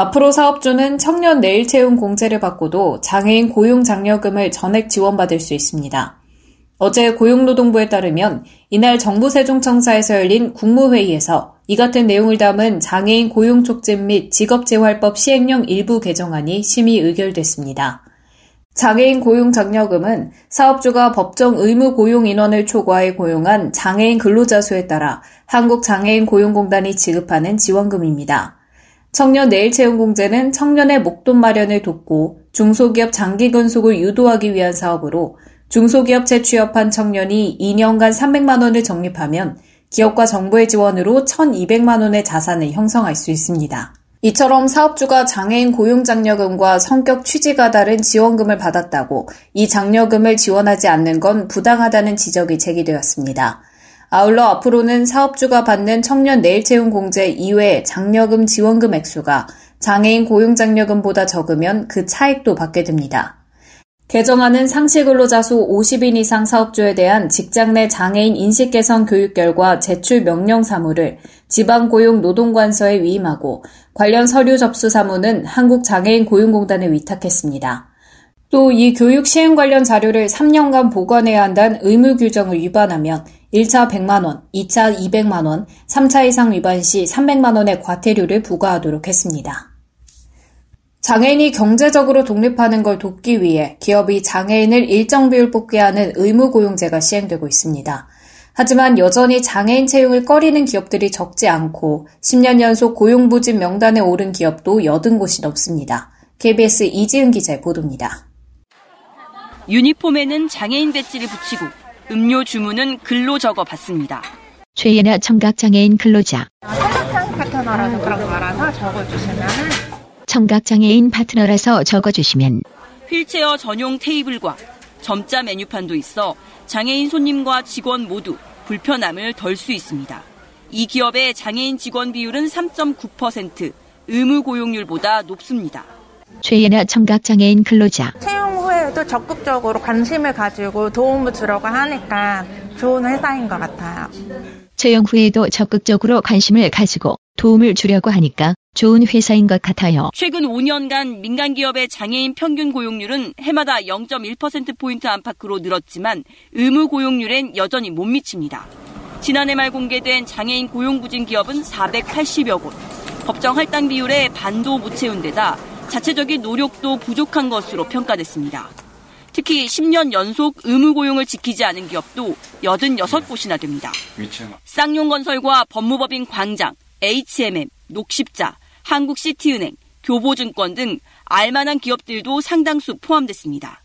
앞으로 사업주는 청년 내일 채용 공제를 받고도 장애인 고용 장려금을 전액 지원받을 수 있습니다. 어제 고용노동부에 따르면 이날 정부 세종청사에서 열린 국무회의에서 이 같은 내용을 담은 장애인 고용 촉진 및 직업재활법 시행령 일부 개정안이 심의 의결됐습니다. 장애인 고용 장려금은 사업주가 법정 의무 고용 인원을 초과해 고용한 장애인 근로자 수에 따라 한국장애인 고용공단이 지급하는 지원금입니다. 청년 내일 채용 공제는 청년의 목돈 마련을 돕고 중소기업 장기 근속을 유도하기 위한 사업으로 중소기업 재취업한 청년이 2년간 300만 원을 적립하면 기업과 정부의 지원으로 1,200만 원의 자산을 형성할 수 있습니다. 이처럼 사업주가 장애인 고용장려금과 성격 취지가 다른 지원금을 받았다고 이 장려금을 지원하지 않는 건 부당하다는 지적이 제기되었습니다. 아울러 앞으로는 사업주가 받는 청년 내일 채용 공제 이외 장려금 지원금 액수가 장애인 고용장려금보다 적으면 그 차액도 받게 됩니다. 개정안은 상시 근로자 수 50인 이상 사업주에 대한 직장 내 장애인 인식 개선 교육 결과 제출 명령 사무를 지방 고용 노동관서에 위임하고 관련 서류 접수 사무는 한국장애인 고용공단에 위탁했습니다. 또 이 교육 시행 관련 자료를 3년간 보관해야 한다는 의무 규정을 위반하면 1차 100만원, 2차 200만원, 3차 이상 위반 시 300만원의 과태료를 부과하도록 했습니다. 장애인이 경제적으로 독립하는 걸 돕기 위해 기업이 장애인을 일정 비율 뽑게 하는 의무 고용제가 시행되고 있습니다. 하지만 여전히 장애인 채용을 꺼리는 기업들이 적지 않고 10년 연속 고용부진 명단에 오른 기업도 여든 곳이 넘습니다. KBS 이지은 기자의 보도입니다. 유니폼에는 장애인 배지를 붙이고 음료 주문은 글로 적어 받습니다. 최예나 청각장애인 근로자. 청각장 파트너라서 그런 거라서 적어주시면은 청각장애인 파트너라서 적어주시면 휠체어 전용 테이블과 점자 메뉴판도 있어 장애인 손님과 직원 모두 불편함을 덜 수 있습니다. 이 기업의 장애인 직원 비율은 3.9%, 의무 고용률보다 높습니다. 최예나 청각장애인 근로자. 후에도 적극적으로 관심을 가지고 도움을 주려고 하니까 좋은 회사인 것 같아요. 채용 후에도 적극적으로 관심을 가지고 도움을 주려고 하니까 좋은 회사인 것 같아요. 최근 5년간 민간 기업의 장애인 평균 고용률은 해마다 0.1%포인트 안팎으로 늘었지만 의무 고용률엔 여전히 못 미칩니다. 지난해 말 공개된 장애인 고용 부진 기업은 480여 곳. 법정 할당 비율의 반도 못 채운 데다 자체적인 노력도 부족한 것으로 평가됐습니다. 특히 10년 연속 의무 고용을 지키지 않은 기업도 86곳이나 됩니다. 쌍용건설과 법무법인 광장, HMM, 녹십자, 한국시티은행, 교보증권 등 알만한 기업들도 상당수 포함됐습니다.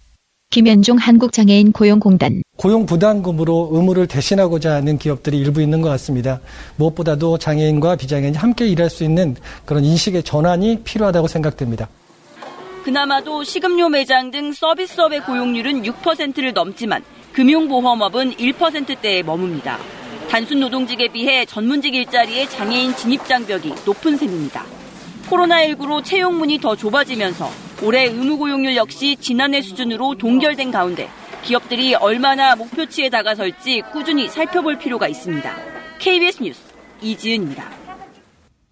김현종 한국장애인 고용공단. 고용 부담금으로 의무를 대신하고자 하는 기업들이 일부 있는 것 같습니다. 무엇보다도 장애인과 비장애인이 함께 일할 수 있는 그런 인식의 전환이 필요하다고 생각됩니다. 그나마도 식음료 매장 등 서비스업의 고용률은 6%를 넘지만 금융보험업은 1%대에 머뭅니다. 단순 노동직에 비해 전문직 일자리의 장애인 진입 장벽이 높은 셈입니다. 코로나19로 채용문이 더 좁아지면서 올해 의무 고용률 역시 지난해 수준으로 동결된 가운데 기업들이 얼마나 목표치에 다가설지 꾸준히 살펴볼 필요가 있습니다. KBS 뉴스 이지은입니다.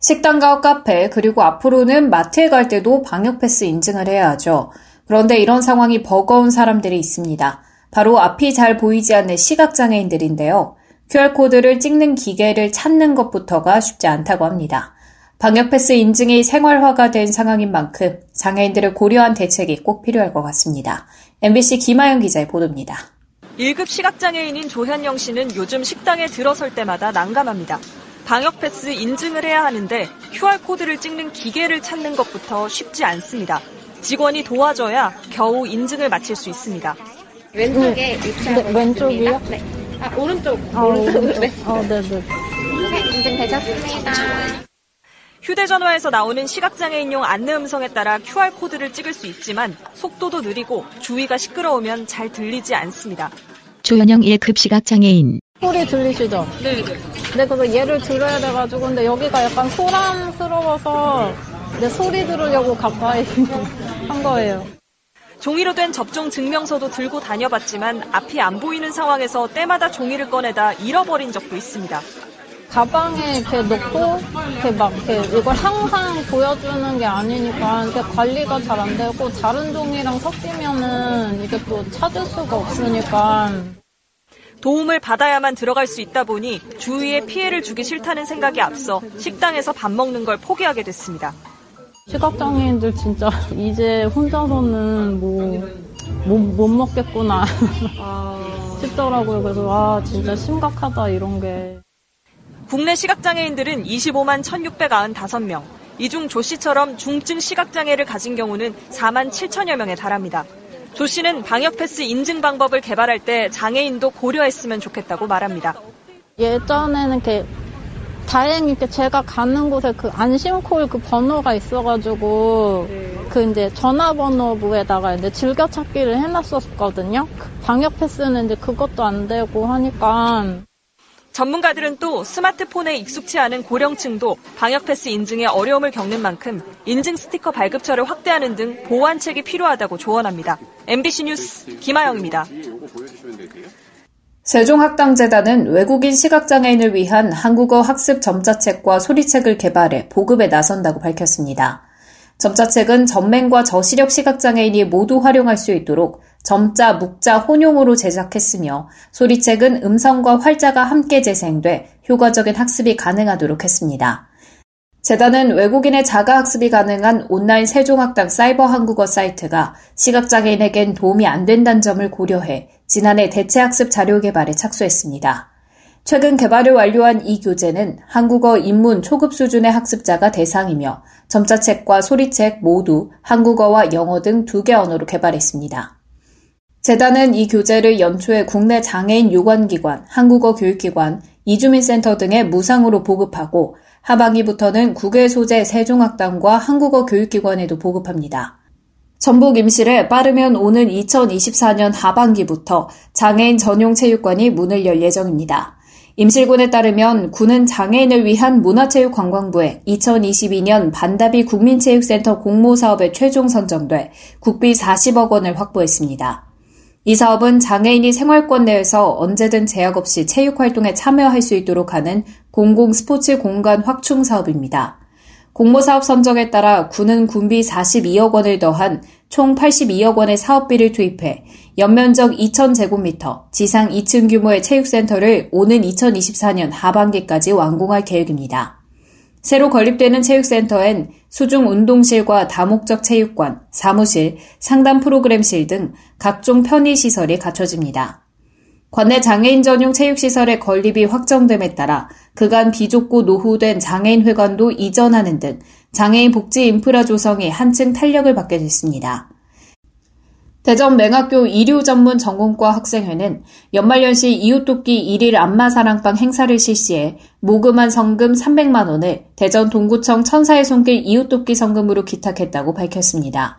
식당과 카페 그리고 앞으로는 마트에 갈 때도 방역 패스 인증을 해야 하죠. 그런데 이런 상황이 버거운 사람들이 있습니다. 바로 앞이 잘 보이지 않는 시각장애인들인데요. QR코드를 찍는 기계를 찾는 것부터가 쉽지 않다고 합니다. 방역패스 인증이 생활화가 된 상황인 만큼 장애인들을 고려한 대책이 꼭 필요할 것 같습니다. MBC 김하영 기자의 보도입니다. 1급 시각장애인인 조현영 씨는 요즘 식당에 들어설 때마다 난감합니다. 방역 패스 인증을 해야 하는데 QR코드를 찍는 기계를 찾는 것부터 쉽지 않습니다. 직원이 도와줘야 겨우 인증을 마칠 수 있습니다. 왼쪽에 위치하고 왼쪽이요? 네. 아, 오른쪽. 오른쪽. 네. 어, 네, 네. 네, 인증되셨습니다. 휴대전화에서 나오는 시각장애인용 안내 음성에 따라 QR코드를 찍을 수 있지만 속도도 느리고 주위가 시끄러우면 잘 들리지 않습니다. 조현영 1급 시각장애인. 소리 들리시죠? 네. 네, 그래서 얘를 들어야 돼가지고, 근데 여기가 약간 소란스러워서, 내 소리 들으려고 가까이 한 거예요. 종이로 된 접종 증명서도 들고 다녀봤지만 앞이 안 보이는 상황에서 때마다 종이를 꺼내다 잃어버린 적도 있습니다. 가방에 이렇게 넣고, 이렇게 막, 이렇게 이걸 항상 보여주는 게 아니니까, 이게 관리가 잘 안 되고, 다른 종이랑 섞이면은 이게 또 찾을 수가 없으니까. 도움을 받아야만 들어갈 수 있다 보니 주위에 피해를 주기 싫다는 생각이 앞서 식당에서 밥 먹는 걸 포기하게 됐습니다. 시각장애인들 진짜 이제 혼자서는 뭐, 못, 못 먹겠구나 싶더라고요. 그래서 와, 진짜 심각하다, 이런 게. 국내 시각장애인들은 25만 1,695명. 이 중 조 씨처럼 중증 시각장애를 가진 경우는 4만 7천여 명에 달합니다. 조 씨는 방역 패스 인증 방법을 개발할 때 장애인도 고려했으면 좋겠다고 말합니다. 예전에는 이렇게 다행히 제가 가는 곳에 그 안심콜 그 번호가 있어가지고 그 이제 전화번호부에다가 이제 즐겨찾기를 해놨었거든요. 방역 패스는 이제 그것도 안 되고 하니까 전문가들은 또 스마트폰에 익숙치 않은 고령층도 방역 패스 인증에 어려움을 겪는 만큼 인증 스티커 발급처를 확대하는 등 보완책이 필요하다고 조언합니다. MBC 뉴스 김아영입니다. 세종학당재단은 외국인 시각장애인을 위한 한국어 학습 점자책과 소리책을 개발해 보급에 나선다고 밝혔습니다. 점자책은 전맹과 저시력 시각장애인이 모두 활용할 수 있도록 점자, 묵자 혼용으로 제작했으며 소리책은 음성과 활자가 함께 재생돼 효과적인 학습이 가능하도록 했습니다. 재단은 외국인의 자가 학습이 가능한 온라인 세종학당 사이버 한국어 사이트가 시각장애인에겐 도움이 안 된다는 점을 고려해 지난해 대체 학습 자료 개발에 착수했습니다. 최근 개발을 완료한 이 교재는 한국어 입문 초급 수준의 학습자가 대상이며 점자책과 소리책 모두 한국어와 영어 등 두 개 언어로 개발했습니다. 재단은 이 교재를 연초에 국내 장애인 유관기관, 한국어 교육기관, 이주민센터 등에 무상으로 보급하고 하반기부터는 국외 소재 세종학당과 한국어 교육기관에도 보급합니다. 전북 임실에 빠르면 오는 2024년 하반기부터 장애인 전용 체육관이 문을 열 예정입니다. 임실군에 따르면 군은 장애인을 위한 문화체육관광부에 2022년 반다비 국민체육센터 공모 사업에 최종 선정돼 국비 40억 원을 확보했습니다. 이 사업은 장애인이 생활권 내에서 언제든 제약 없이 체육 활동에 참여할 수 있도록 하는 공공 스포츠 공간 확충 사업입니다. 공모사업 선정에 따라 군은 군비 42억 원을 더한 총 82억 원의 사업비를 투입해 연면적 2,000제곱미터, 지상 2층 규모의 체육센터를 오는 2024년 하반기까지 완공할 계획입니다. 새로 건립되는 체육센터엔 수중 운동실과 다목적 체육관, 사무실, 상담 프로그램실 등 각종 편의시설이 갖춰집니다. 관내 장애인 전용 체육시설의 건립이 확정됨에 따라 그간 비좁고 노후된 장애인 회관도 이전하는 등 장애인 복지 인프라 조성이 한층 탄력을 받게 됐습니다. 대전 맹학교 의료 전문 전공과 학생회는 연말연시 이웃돕기 일일 안마사랑방 행사를 실시해 모금한 성금 300만 원을 대전 동구청 천사의 손길 이웃돕기 성금으로 기탁했다고 밝혔습니다.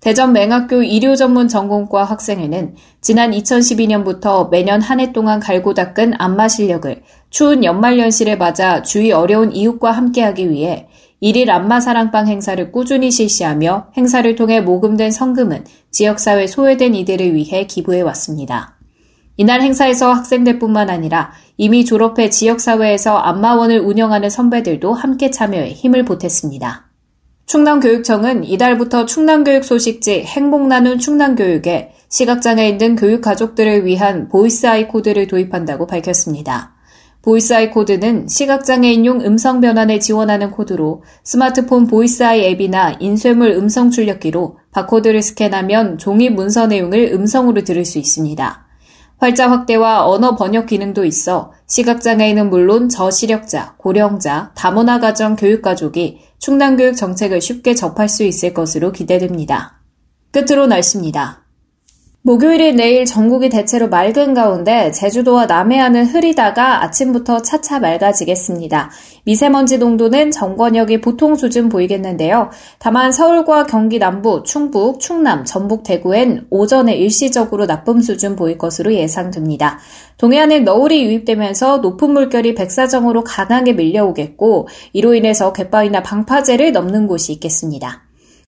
대전 맹학교 의료 전문 전공과 학생회는 지난 2012년부터 매년 한 해 동안 갈고 닦은 안마 실력을 추운 연말연시를 맞아 주위 어려운 이웃과 함께하기 위해 일일 안마사랑방 행사를 꾸준히 실시하며 행사를 통해 모금된 성금은 지역사회 소외된 이들을 위해 기부해 왔습니다. 이날 행사에서 학생들뿐만 아니라 이미 졸업해 지역사회에서 안마원을 운영하는 선배들도 함께 참여해 힘을 보탰습니다. 충남교육청은 이달부터 충남교육 소식지 행복나눔 충남교육에 시각장애인 등 교육 가족들을 위한 보이스 아이 코드를 도입한다고 밝혔습니다. 보이스아이 코드는 시각장애인용 음성 변환을 지원하는 코드로 스마트폰 보이스아이 앱이나 인쇄물 음성 출력기로 바코드를 스캔하면 종이 문서 내용을 음성으로 들을 수 있습니다. 활자 확대와 언어 번역 기능도 있어 시각장애인은 물론 저시력자, 고령자, 다문화 가정 교육 가족이 충남교육 정책을 쉽게 접할 수 있을 것으로 기대됩니다. 끝으로 날씨입니다. 목요일인 내일 전국이 대체로 맑은 가운데 제주도와 남해안은 흐리다가 아침부터 차차 맑아지겠습니다. 미세먼지 농도는 전권역이 보통 수준 보이겠는데요. 다만 서울과 경기 남부, 충북, 충남, 전북, 대구엔 오전에 일시적으로 나쁨 수준 보일 것으로 예상됩니다. 동해안은 너울이 유입되면서 높은 물결이 백사정으로 강하게 밀려오겠고 이로 인해서 갯바위나 방파제를 넘는 곳이 있겠습니다.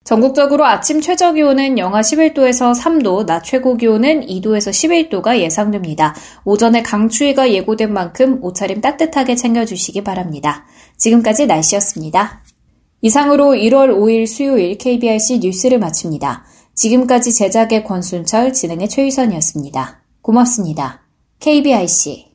전국적으로 아침 최저 기온은 영하 11도에서 3도, 낮 최고 기온은 2도에서 11도가 예상됩니다. 오전에 강추위가 예고된 만큼 옷차림 따뜻하게 챙겨주시기 바랍니다. 지금까지 날씨였습니다. 이상으로 1월 5일 수요일 KBRC 뉴스를 마칩니다. 지금까지 제작의 권순철, 진행의 최유선이었습니다. 고맙습니다. KBIC